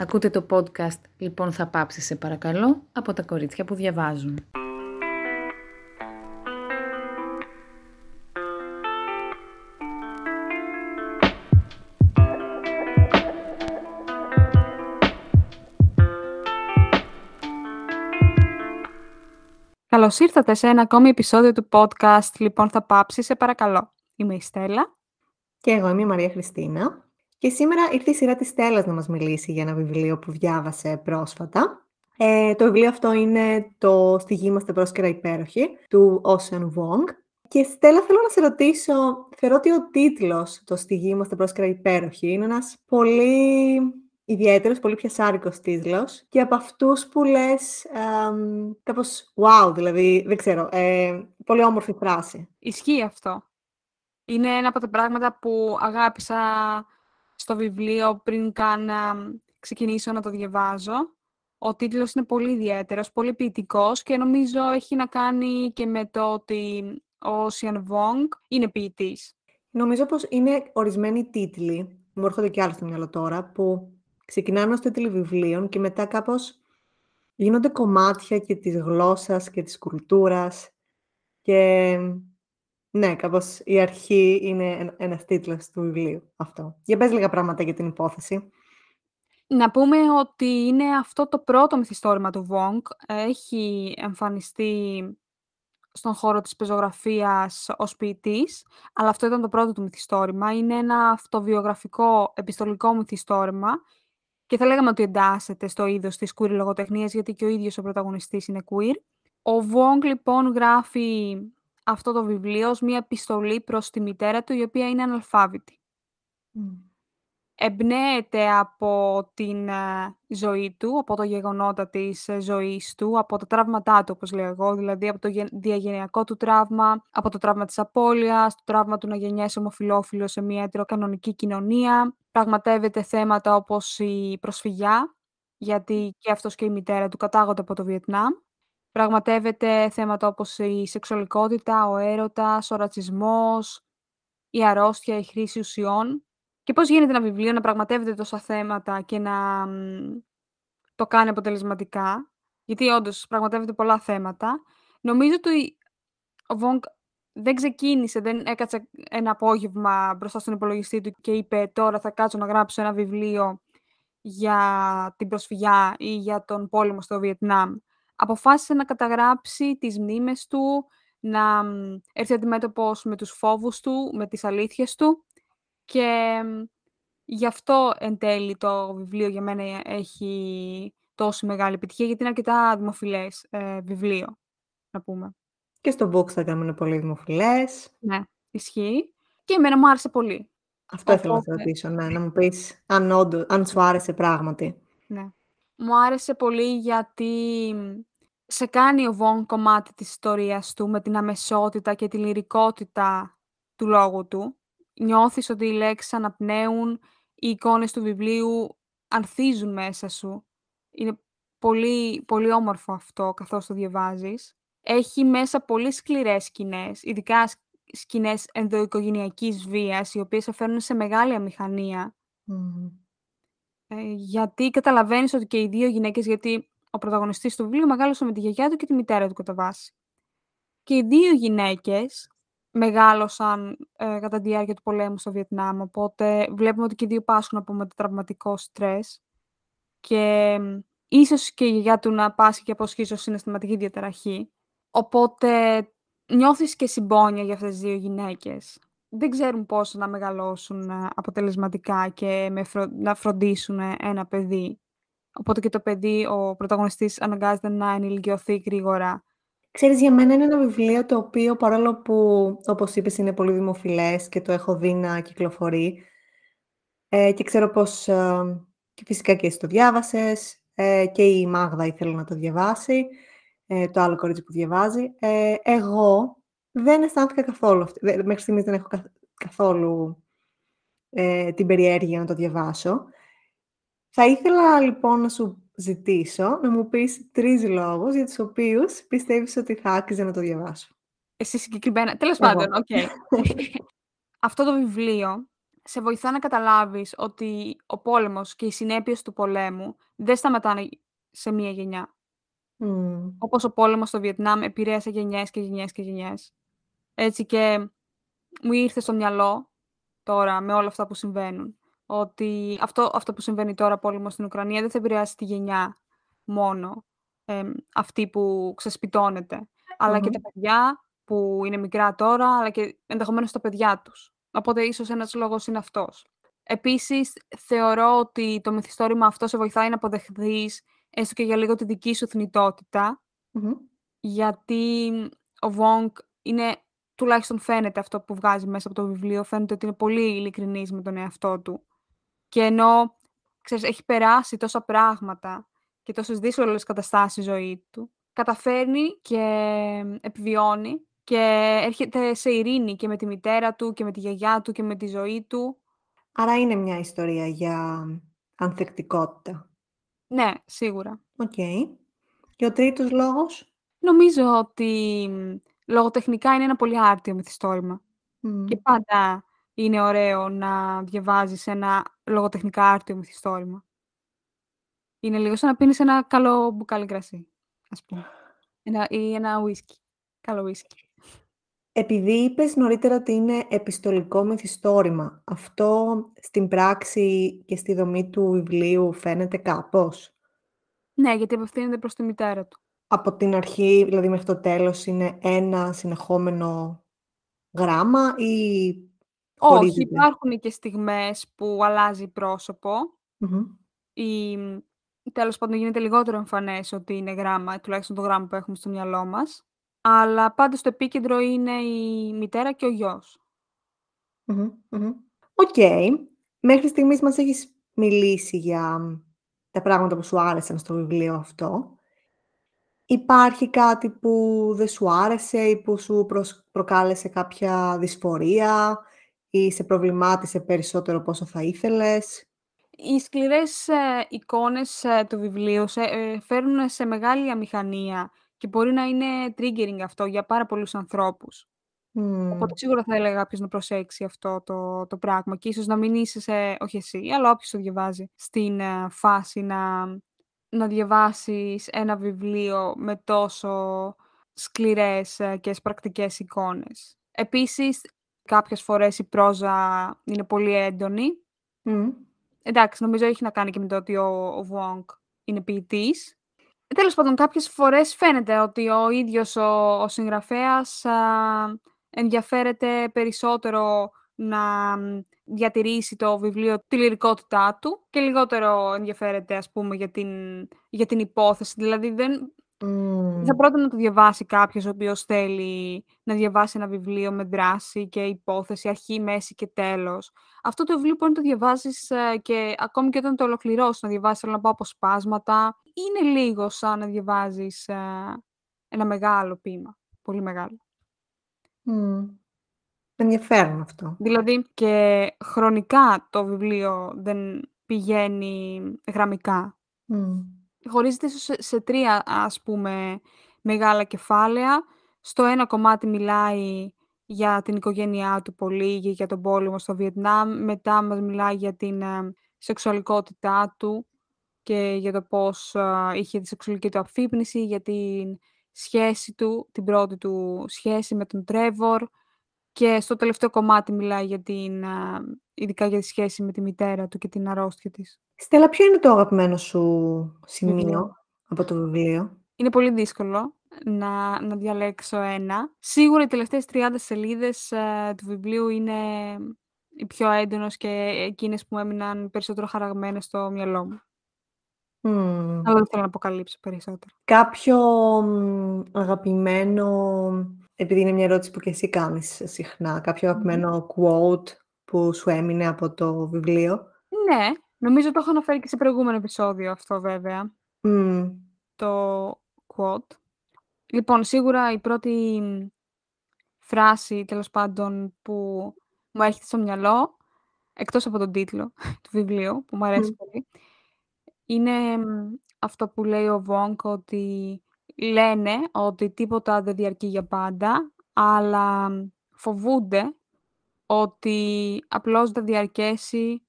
Ακούτε το podcast «Λοιπόν θα πάψει σε παρακαλώ» από τα κορίτσια που διαβάζουν. Καλώς ήρθατε σε ένα ακόμη επεισόδιο του podcast «Λοιπόν θα πάψει σε παρακαλώ». Είμαι η Στέλλα. Και εγώ είμαι η Μαρία Χριστίνα. Και σήμερα ήρθε η σειρά της Στέλλας να μας μιλήσει για ένα βιβλίο που διάβασε πρόσφατα. Ε, το βιβλίο αυτό είναι το «Στη γη είμαστε πρόσκαιρα υπέροχοι» του Ocean Wong. Και Στέλλα, θέλω να σε ρωτήσω, θεωρώ ότι ο τίτλος το «Στη γη είμαστε πρόσκαιρα υπέροχοι» είναι ένας πολύ ιδιαίτερος, πολύ πιασάρικος τίτλος και από αυτούς που λες ε, κάπως wow, δηλαδή, δεν ξέρω, ε, πολύ όμορφη φράση. Ισχύει αυτό. Είναι ένα από τα πράγματα που αγάπησα στο βιβλίο πριν καν ξεκινήσω να το διαβάζω. Ο τίτλος είναι πολύ ιδιαίτερος, πολύ ποιητικός και νομίζω έχει να κάνει και με το ότι ο Σιαν Βόγκ είναι ποιητής. Νομίζω πως είναι ορισμένοι τίτλοι, μου έρχονται και άλλοι στο μυαλό τώρα, που ξεκινάνε ως τίτλοι βιβλίων και μετά κάπως γίνονται κομμάτια και της γλώσσας και της κουλτούρας και ναι, κάπως η αρχή είναι ένας τίτλος του βιβλίου αυτό. Για πες λίγα πράγματα για την υπόθεση. Να πούμε ότι είναι αυτό το πρώτο μυθιστόρημα του Βόγκ. Έχει εμφανιστεί στον χώρο της πεζογραφίας ως ποιητής, αλλά αυτό ήταν το πρώτο του μυθιστόρημα. Είναι ένα αυτοβιογραφικό επιστολικό μυθιστόρημα και θα λέγαμε ότι εντάσσεται στο είδος της queer λογοτεχνίας, γιατί και ο ίδιος ο πρωταγωνιστής είναι queer. Ο Βόγκ λοιπόν γράφει αυτό το βιβλίο ως μία επιστολή προς τη μητέρα του, η οποία είναι αναλφάβητη. Mm. Εμπνέεται από την ε, ζωή του, από το γεγονότα της ε, ζωής του, από τα τραύματά του, όπως λέω εγώ, δηλαδή από το διαγενειακό του τραύμα, από το τραύμα της απώλειας, το τραύμα του να γεννιέσαι ομοφιλόφιλο σε μια ετεροκανονική κοινωνία. Πραγματεύεται θέματα όπως η προσφυγιά, γιατί και αυτός και η μητέρα του κατάγονται από το Βιετνάμ πραγματεύεται θέματα όπως η σεξουαλικότητα, ο έρωτας, ο ρατσισμός, η αρρώστια, η χρήση ουσιών. Και πώς γίνεται ένα βιβλίο να πραγματεύεται τόσα θέματα και να το κάνει αποτελεσματικά, γιατί όντως πραγματεύεται πολλά θέματα. Νομίζω ότι ο Βόγκ δεν ξεκίνησε, δεν έκατσε ένα απόγευμα μπροστά στον υπολογιστή του και είπε τώρα θα κάτσω να γράψω ένα βιβλίο για την προσφυγιά ή για τον πόλεμο στο Βιετνάμ αποφάσισε να καταγράψει τις μνήμες του, να έρθει αντιμέτωπος με τους φόβους του, με τις αλήθειες του και γι' αυτό εν τέλει το βιβλίο για μένα έχει τόση μεγάλη επιτυχία, γιατί είναι αρκετά δημοφιλές ε, βιβλίο, να πούμε. Και στο Bookstagram είναι πολύ δημοφιλές. Ναι, ισχύει. Και εμένα μου άρεσε πολύ. Αυτό ήθελα να σε ρωτήσω, ναι, να μου πεις αν, όντως, αν σου άρεσε πράγματι. Ναι. Μου άρεσε πολύ γιατί σε κάνει ο Βον κομμάτι της ιστορίας του με την αμεσότητα και τη λυρικότητα του λόγου του. Νιώθεις ότι οι λέξεις αναπνέουν, οι εικόνες του βιβλίου ανθίζουν μέσα σου. Είναι πολύ, πολύ όμορφο αυτό καθώς το διαβάζεις. Έχει μέσα πολύ σκληρές σκηνές, ειδικά σκηνές ενδοοικογενειακής βίας, οι οποίες φέρνουν σε μεγάλη αμηχανία. Ε, γιατί καταλαβαίνεις ότι και οι δύο γυναίκες, γιατί ο πρωταγωνιστής του βιβλίου μεγάλωσε με τη γιαγιά του και τη μητέρα του κατά βάση. Και οι δύο γυναίκες μεγάλωσαν ε, κατά τη διάρκεια του πολέμου στο Βιετνάμ, οπότε βλέπουμε ότι και οι δύο πάσχουν από μετατραυματικό στρες και ίσως και η γιαγιά του να πάσχει και από συναισθηματική διαταραχή. Οπότε νιώθεις και συμπόνια για αυτές τις δύο γυναίκες. Δεν ξέρουν πώς να μεγαλώσουν ε, αποτελεσματικά και με να φροντίσουν ένα παιδί. Οπότε και το παιδί, ο πρωταγωνιστής, αναγκάζεται να ενηλικιωθεί γρήγορα. Ξέρεις, για μένα είναι ένα βιβλίο το οποίο παρόλο που, όπως είπες, είναι πολύ δημοφιλές και το έχω δει να κυκλοφορεί ε, και ξέρω πως ε, και φυσικά και εσύ το διάβασες ε, και η Μάγδα ήθελε να το διαβάσει, ε, το άλλο κορίτσι που διαβάζει. Ε, εγώ δεν αισθάνθηκα καθόλου, μέχρι στιγμής δεν έχω καθόλου την περιέργεια να το διαβάσω. Θα ήθελα λοιπόν να σου ζητήσω να μου πεις τρεις λόγους για τους οποίους πιστεύεις ότι θα άξιζε να το διαβάσω. Εσύ συγκεκριμένα. Τέλος πάντων, οκ. Αυτό το βιβλίο σε βοηθά να καταλάβεις ότι ο πόλεμος και οι συνέπειες του πολέμου δεν σταματάνε σε μία γενιά. Μμ. Όπως ο πόλεμος στο Βιετνάμ επηρέασε γενιές και γενιές και γενιές. Έτσι και μου ήρθε στο μυαλό τώρα με όλα αυτά που συμβαίνουν ότι αυτό, αυτό που συμβαίνει τώρα πόλεμο στην Ουκρανία δεν θα επηρεάσει τη γενιά μόνο εμ, αυτή που ξεσπιτώνεται, αλλά και Μμμ. τα παιδιά που είναι μικρά τώρα, αλλά και ενδεχομένως τα παιδιά τους. Οπότε ίσως ένας λόγος είναι αυτός. Επίσης, θεωρώ ότι το μυθιστόρημα αυτό σε βοηθάει να αποδεχθείς έστω και για λίγο τη δική σου θνητότητα, Μμμ. γιατί ο Βόγκ είναι, τουλάχιστον φαίνεται αυτό που βγάζει μέσα από το βιβλίο, φαίνεται ότι είναι πολύ ειλικρινής με τον εαυτό του. Και ενώ, ξέρεις, έχει περάσει τόσα πράγματα και τόσες δύσκολες καταστάσεις στη ζωή του, καταφέρνει και επιβιώνει και έρχεται σε ειρήνη και με τη μητέρα του και με τη γιαγιά του και με τη ζωή του. Άρα είναι μια ιστορία για ανθεκτικότητα. Ναι, σίγουρα. Οκ. Και ο τρίτος λόγος; Νομίζω ότι μ, λογοτεχνικά είναι ένα πολύ άρτιο μυθιστόρημα. Μμ. Και πάντα είναι ωραίο να διαβάζεις ένα λογοτεχνικά άρτιο μυθιστόρημα. Είναι λίγο σαν να πίνεις ένα καλό μπουκάλι κρασί, ας πούμε. Ένα, ή ένα ουίσκι. Καλό ουίσκι. Επειδή είπες νωρίτερα ότι είναι επιστολικό μυθιστόρημα, αυτό στην πράξη και στη δομή του βιβλίου φαίνεται κάπως; Ναι, γιατί απευθύνεται προς τη μητέρα του. Από την αρχή, δηλαδή μέχρι το τέλος, είναι ένα συνεχόμενο γράμμα ή Όχι, χωρίζεται; υπάρχουν και στιγμές που αλλάζει πρόσωπο Μμμ. ή μ, τέλος πάντων γίνεται λιγότερο εμφανές ότι είναι γράμμα, τουλάχιστον το γράμμα που έχουμε στο μυαλό μας. Αλλά πάντα στο επίκεντρο είναι η μητέρα και ο γιος. Μμμ, μμμ. Οκ. Μέχρι στιγμής μας έχεις μιλήσει για τα πράγματα που σου άρεσαν στο βιβλίο αυτό. Υπάρχει κάτι που δεν σου άρεσε ή που σου προσ προκάλεσε κάποια δυσφορία; Ή σε προβλημάτισε περισσότερο από όσο θα ήθελες; Οι σκληρές, ε, εικόνες, ε, του βιβλίου σε ε, φέρνουν σε μεγάλη αμηχανία και μπορεί να είναι triggering αυτό για πάρα πολλούς ανθρώπους. Οπότε Μμ. σίγουρα θα έλεγα κάποιος να προσέξει αυτό το το πράγμα και ίσως να μην είσαι σε όχι εσύ, αλλά όποιος το διαβάζει, στην, ε, φάση να να διαβάσεις ένα βιβλίο με τόσο σκληρές, ε, και σπρακτικές εικόνες. Επίσης, κάποιες φορές η πρόζα είναι πολύ έντονη. Μμ. Εντάξει, νομίζω έχει να κάνει και με το ότι ο ο Wong είναι ποιητής. Τέλος πάντων, κάποιες φορές φαίνεται ότι ο ίδιος ο ο συγγραφέας, α, ενδιαφέρεται περισσότερο να μ, διατηρήσει το βιβλίο τη λυρικότητά του και λιγότερο ενδιαφέρεται, ας πούμε, για την για την υπόθεση. Δηλαδή δεν δεν θα Μμ. πρότεινα να το διαβάσει κάποιος ο οποίος θέλει να διαβάσει ένα βιβλίο με δράση και υπόθεση, αρχή, μέση και τέλος. Αυτό το βιβλίο μπορεί να το διαβάσεις, ε, και ακόμη και όταν το ολοκληρώσεις, να διαβάσεις, θέλω να πω, αποσπάσματα. Είναι λίγο σαν να διαβάζεις, ε, ένα μεγάλο ποίημα, πολύ μεγάλο. Μμ. Ενδιαφέρον αυτό. Δηλαδή και χρονικά το βιβλίο δεν πηγαίνει γραμμικά. Μμ. Χωρίζεται ίσως σε σε 3, ας πούμε, μεγάλα κεφάλαια. Στο ένα κομμάτι μιλάει για την οικογένειά του πολύ και για τον πόλεμο στο Βιετνάμ. Μετά μας μιλάει για την, ε, σεξουαλικότητά του και για το πώς, α, είχε τη σεξουαλική του αφύπνιση, για την σχέση του, την πρώτη του σχέση με τον Trevor. Και στο τελευταίο κομμάτι μιλάει για την, α, ειδικά για τη σχέση με τη μητέρα του και την αρρώστια της. Στέλλα, ποιο είναι το αγαπημένο σου Βιβλίο. σημείο από το βιβλίο; Είναι πολύ δύσκολο να να διαλέξω ένα. Σίγουρα οι τελευταίες 30 σελίδες, ε, του βιβλίου είναι οι πιο έντονες και εκείνες που μου έμειναν περισσότερο χαραγμένες στο μυαλό μου. Μμ. Αλλά δεν θέλω να αποκαλύψω περισσότερο. Κάποιο, μ, αγαπημένο επειδή είναι μια ερώτηση που και εσύ κάνεις συχνά, κάποιο Μμμ. αγαπημένο quote που σου έμεινε από το βιβλίο; Ναι, νομίζω το έχω αναφέρει και σε προηγούμενο επεισόδιο αυτό βέβαια. Μμ. Το quote. Λοιπόν, σίγουρα η πρώτη φράση, τέλος πάντων, που μου έρχεται στο μυαλό, εκτός από τον τίτλο του βιβλίου, που μου αρέσει Μμ. πολύ, είναι μ, αυτό που λέει ο Wong ότι λένε ότι τίποτα δεν διαρκεί για πάντα, αλλά φοβούνται ότι απλώς θα διαρκέσει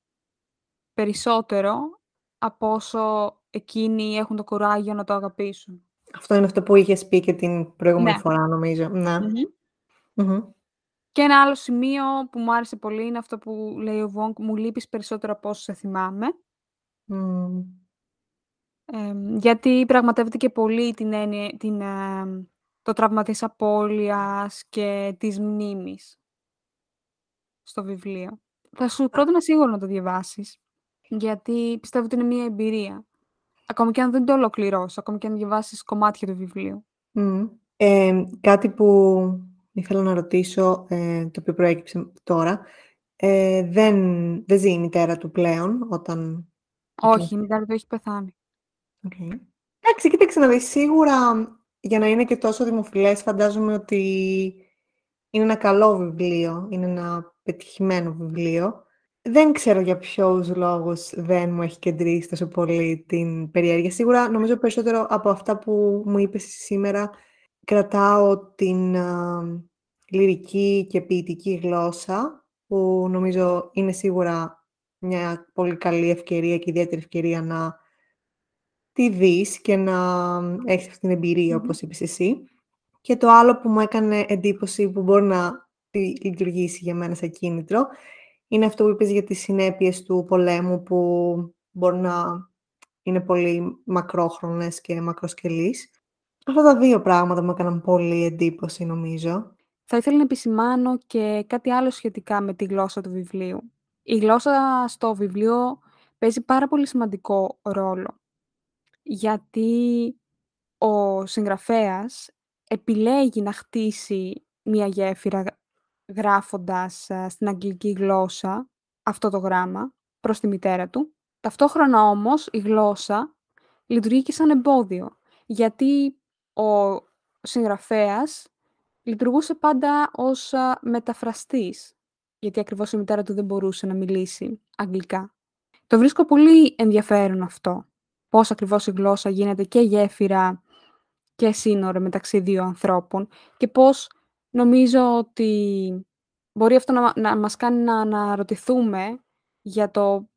περισσότερο από όσο εκείνοι έχουν το κουράγιο να το αγαπήσουν. Αυτό είναι αυτό που είχες πει και την προηγούμενη Ναι. φορά, νομίζω. Ναι. Μμμ. Μμμ. Και ένα άλλο σημείο που μου άρεσε πολύ είναι αυτό που λέει ο Βόγκ, μου λείπεις περισσότερο από όσο σε θυμάμαι. Μμ. Εμ, γιατί πραγματεύεται και πολύ την έννοια, την, εμ, το τραύμα της απώλειας και της μνήμης στο βιβλίο. Θα σου πρότεινα σίγουρα να το διαβάσεις, γιατί πιστεύω ότι είναι μια εμπειρία. Ακόμη και αν δεν το ολοκληρώσεις, ακόμη και αν διαβάσεις κομμάτια του βιβλίου. Μμ. Ε, κάτι που ήθελα να ρωτήσω, ε, το οποίο προέκυψε τώρα, ε, δεν, δεν ζει η μητέρα του πλέον όταν... Όχι, η μητέρα του έχει πεθάνει. Οκ. Εντάξει, κοίταξε να δεις, σίγουρα για να είναι και τόσο δημοφιλές, φαντάζομαι ότι είναι ένα καλό βιβλίο, είναι ένα πετυχημένο βιβλίο. Δεν ξέρω για ποιους λόγους δεν μου έχει κεντρήσει τόσο πολύ την περιέργεια. Σίγουρα, νομίζω περισσότερο από αυτά που μου είπες εσύ σήμερα, κρατάω την α, λυρική και ποιητική γλώσσα, που νομίζω είναι σίγουρα μια πολύ καλή ευκαιρία και ιδιαίτερη ευκαιρία να τη δεις και να έχεις αυτή την εμπειρία, Μμμ. όπως είπες εσύ. Και το άλλο που μου έκανε εντύπωση που μπορεί να τη- λειτουργήσει για μένα σαν κίνητρο, είναι αυτό που είπες για τις συνέπειες του πολέμου που μπορεί να είναι πολύ μακρόχρονες και μακροσκελείς. Αυτά τα δύο πράγματα μου έκαναν πολύ εντύπωση, νομίζω. Θα ήθελα να επισημάνω και κάτι άλλο σχετικά με τη γλώσσα του βιβλίου. Η γλώσσα στο βιβλίο παίζει πάρα πολύ σημαντικό ρόλο. Γιατί ο συγγραφέας επιλέγει να χτίσει μία γέφυρα γ- γράφοντας ε, στην αγγλική γλώσσα αυτό το γράμμα προς τη μητέρα του. Ταυτόχρονα όμως η γλώσσα λειτουργεί και σαν εμπόδιο. Γιατί ο συγγραφέας λειτουργούσε πάντα ως α, μεταφραστής. Γιατί ακριβώς η μητέρα του δεν μπορούσε να μιλήσει αγγλικά. Το βρίσκω πολύ ενδιαφέρον αυτό. Πώς ακριβώς η γλώσσα γίνεται και γέφυρα και σύνορο μεταξύ δύο ανθρώπων και πώς νομίζω ότι μπορεί αυτό να, να μας κάνει να αναρωτηθούμε για το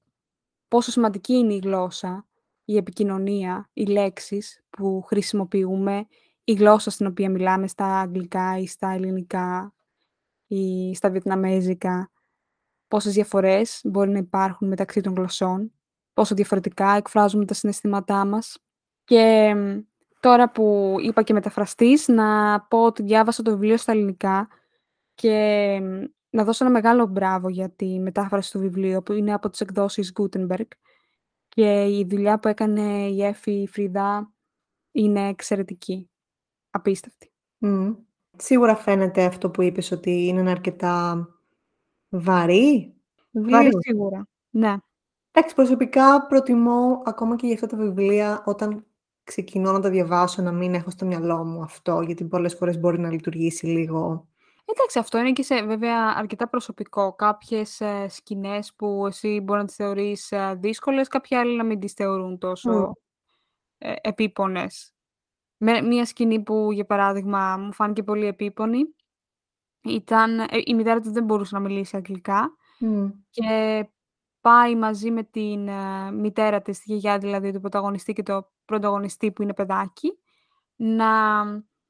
πόσο σημαντική είναι η γλώσσα, η επικοινωνία, οι λέξεις που χρησιμοποιούμε, η γλώσσα στην οποία μιλάμε στα αγγλικά ή στα ελληνικά ή στα βιετναμέζικα, πόσες διαφορές μπορεί να υπάρχουν μεταξύ των γλωσσών, πόσο διαφορετικά εκφράζουμε τα συναισθήματά μας. Και μ, τώρα που είπα και μεταφραστής, να πω ότι διάβασα το βιβλίο στα ελληνικά και μ, να δώσω ένα μεγάλο μπράβο για τη μετάφραση του βιβλίου, που είναι από τις εκδόσεις Gutenberg. Και η δουλειά που έκανε η Εφη Φριδά είναι εξαιρετική. Απίστευτη. Μμ. Σίγουρα φαίνεται αυτό που είπες ότι είναι ένα αρκετά βαρύ Βαρύ βιβλίο. σίγουρα. Ναι. Εντάξει, προσωπικά προτιμώ ακόμα και για αυτά τα βιβλία όταν ξεκινώ να τα διαβάσω να μην έχω στο μυαλό μου αυτό, γιατί πολλές φορές μπορεί να λειτουργήσει λίγο. Εντάξει, αυτό είναι και σε βέβαια αρκετά προσωπικό. Κάποιες ε, σκηνές που εσύ μπορεί να τις θεωρείς ε, δύσκολες, κάποιοι άλλοι να μην τις θεωρούν Μμ. τόσο ε, επίπονες. Με μία σκηνή που, για παράδειγμα, μου φάνηκε πολύ επίπονη, ήταν ε, η μητέρα του δεν μπορούσε να μιλήσει αγγλικά Μμ. και πάει μαζί με την ε, μητέρα της, τη γιαγιά δηλαδή του πρωταγωνιστή και το πρωταγωνιστή που είναι παιδάκι, να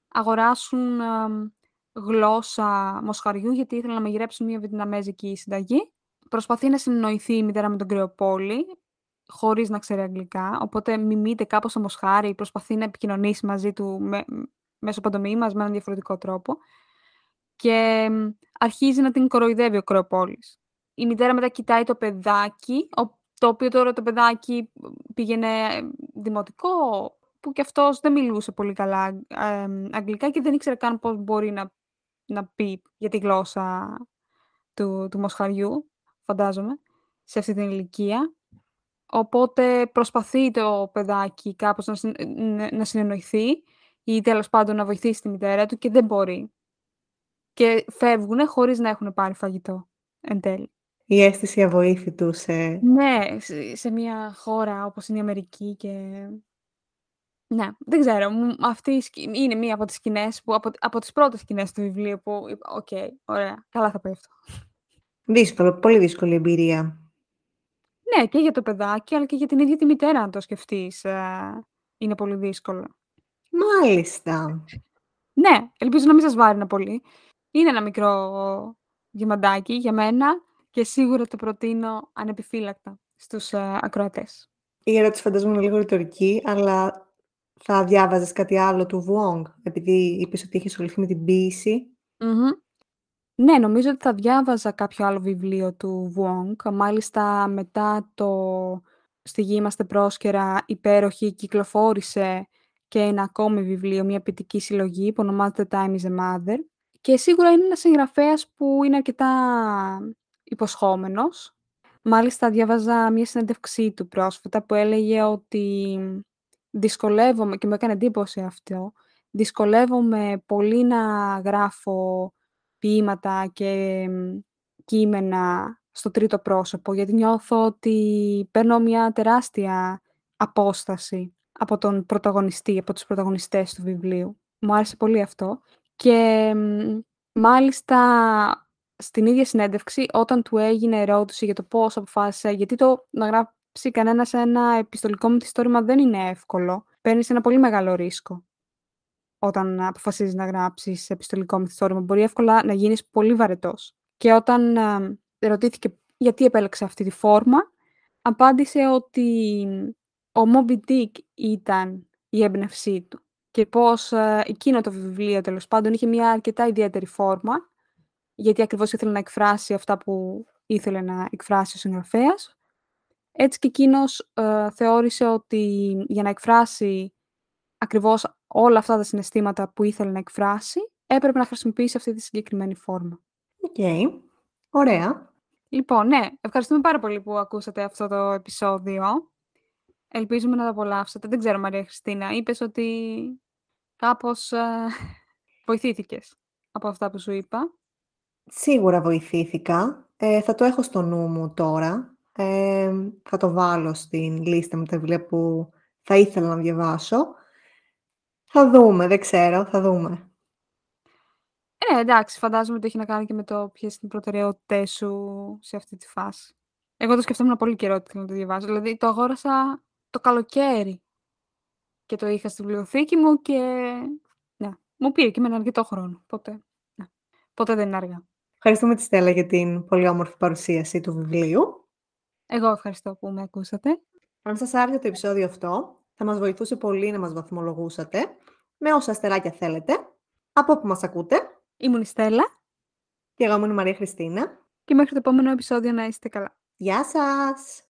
αγοράσουν εμ, γλώσσα μοσχαριού γιατί ήθελαν να μαγειρέψουν μια βιετναμέζικη συνταγή. Προσπαθεί να συνεννοηθεί η μητέρα με τον κρεοπόλη, χωρίς να ξέρει αγγλικά, οπότε μιμείται κάπως το μοσχάρι, προσπαθεί να επικοινωνήσει μαζί του με, μέσω παντομήμας με έναν διαφορετικό τρόπο και εμ, αρχίζει να την κοροϊδεύει ο κρεοπόλης. Η μητέρα μετά κοιτάει το παιδάκι, ο- το οποίο τώρα το παιδάκι πήγαινε ε, δημοτικό, που και αυτός δεν μιλούσε πολύ καλά εμ, αγγλικά και δεν ήξερε καν πώς μπορεί να, να πει για τη γλώσσα του, του μοσχαριού, φαντάζομαι, σε αυτή την ηλικία. Οπότε προσπαθεί το παιδάκι κάπως να, συν- να- να συνεννοηθεί ή τέλος πάντων να βοηθήσει τη μητέρα του και δεν μπορεί. Και φεύγουν χωρίς να έχουν πάρει φαγητό εν τέλει. Η αίσθηση αβοήθητου σε... Ναι, σε, σε μια χώρα όπως είναι η Αμερική και... Ναι, δεν ξέρω. μου- Αυτή η σκη- είναι μία από τις σκηνές που, από, από τις πρώτες σκηνές του βιβλίου που είπα, οκ, ωραία, καλά θα πέφτω. Δύσκολο, πολύ δύσκολη εμπειρία. Ναι, και για το παιδάκι, αλλά και για την ίδια τη μητέρα, αν το σκεφτείς, ε, είναι πολύ δύσκολο. Μάλιστα. Ναι, ελπίζω να μην σας βάρυνα πολύ. Είναι ένα μικρό γεμαντάκι για μένα και σίγουρα το προτείνω ανεπιφύλακτα στους ε, ακροατές. Η ερώτηση φαντάζομαι είναι λίγο ρητορική, αλλά θα διάβαζες κάτι άλλο του Βουόγκ, επειδή είπες ότι είχε ασχοληθεί με την ποιηση. Ναι, νομίζω ότι θα διάβαζα κάποιο άλλο βιβλίο του Βουόγκ. Μάλιστα μετά το «Στη γη είμαστε πρόσκαιρα» υπέροχη κυκλοφόρησε και ένα ακόμη βιβλίο, μια ποιητική συλλογή που ονομάζεται «Time is a Mother». Και σίγουρα είναι ένας συγγραφέας που είναι αρκετά υποσχόμενος. Μάλιστα διάβαζα μια συνέντευξή του πρόσφατα που έλεγε ότι δυσκολεύομαι, και μου έκανε εντύπωση αυτό, δυσκολεύομαι πολύ να γράφω ποίηματα και κείμενα στο τρίτο πρόσωπο, γιατί νιώθω ότι παίρνω μια τεράστια απόσταση από τον πρωταγωνιστή, από τους πρωταγωνιστές του βιβλίου. Μου άρεσε πολύ αυτό. Και μάλιστα στην ίδια συνέντευξη, όταν του έγινε ερώτηση για το πώς αποφάσισε, γιατί το να γράψει κανένας ένα επιστολικό μυθιστόρημα δεν είναι εύκολο. Παίρνεις ένα πολύ μεγάλο ρίσκο όταν αποφασίζεις να γράψεις επιστολικό μυθιστόρημα. Μπορεί εύκολα να γίνεις πολύ βαρετός. Και όταν ε, ρωτήθηκε γιατί επέλεξε αυτή τη φόρμα, απάντησε ότι ο Moby Dick ήταν η έμπνευσή του και πώς ε, εκείνο το βιβλίο τέλος πάντων είχε μια αρκετά ιδιαίτερη φόρμα, γιατί ακριβώς ήθελε να εκφράσει αυτά που ήθελε να εκφράσει ο συγγραφέας. Έτσι και εκείνος ε, θεώρησε ότι για να εκφράσει ακριβώς όλα αυτά τα συναισθήματα που ήθελε να εκφράσει, έπρεπε να χρησιμοποιήσει αυτή τη συγκεκριμένη φόρμα. Οκ. Ωραία. Λοιπόν, ναι, ευχαριστούμε πάρα πολύ που ακούσατε αυτό το επεισόδιο. Ελπίζουμε να το απολαύσετε. Δεν ξέρω, Μαρία Χριστίνα, είπες ότι κάπως ε, βοηθήθηκες από αυτά που σου είπα. Σίγουρα βοηθήθηκα. Ε, θα το έχω στο νου μου τώρα. Ε, θα το βάλω στην λίστα με τα βιβλία που θα ήθελα να διαβάσω. Θα δούμε, δεν ξέρω, θα δούμε. Ε, εντάξει, φαντάζομαι ότι έχει να κάνει και με το ποιες είναι οι προτεραιότητές σου σε αυτή τη φάση. Εγώ το σκεφτόμουν πολύ καιρό ότι θέλω να το διαβάσω. Δηλαδή, το αγόρασα το καλοκαίρι και το είχα στη βιβλιοθήκη μου και ναι, μου πήρε και με ένα αρκετό χρόνο. Ποτέ, ναι. Ποτέ δεν είναι αργά. Ευχαριστούμε τη Στέλλα για την πολύ όμορφη παρουσίαση του βιβλίου. Εγώ ευχαριστώ που με ακούσατε. Αν σας άρεσε το επεισόδιο αυτό, θα μας βοηθούσε πολύ να μας βαθμολογούσατε με όσα αστεράκια θέλετε, από όπου μας ακούτε. Ήμουν η Στέλλα. Και εγώ ήμουν η Μαρία Χριστίνα. Και μέχρι το επόμενο επεισόδιο να είστε καλά. Γεια σας!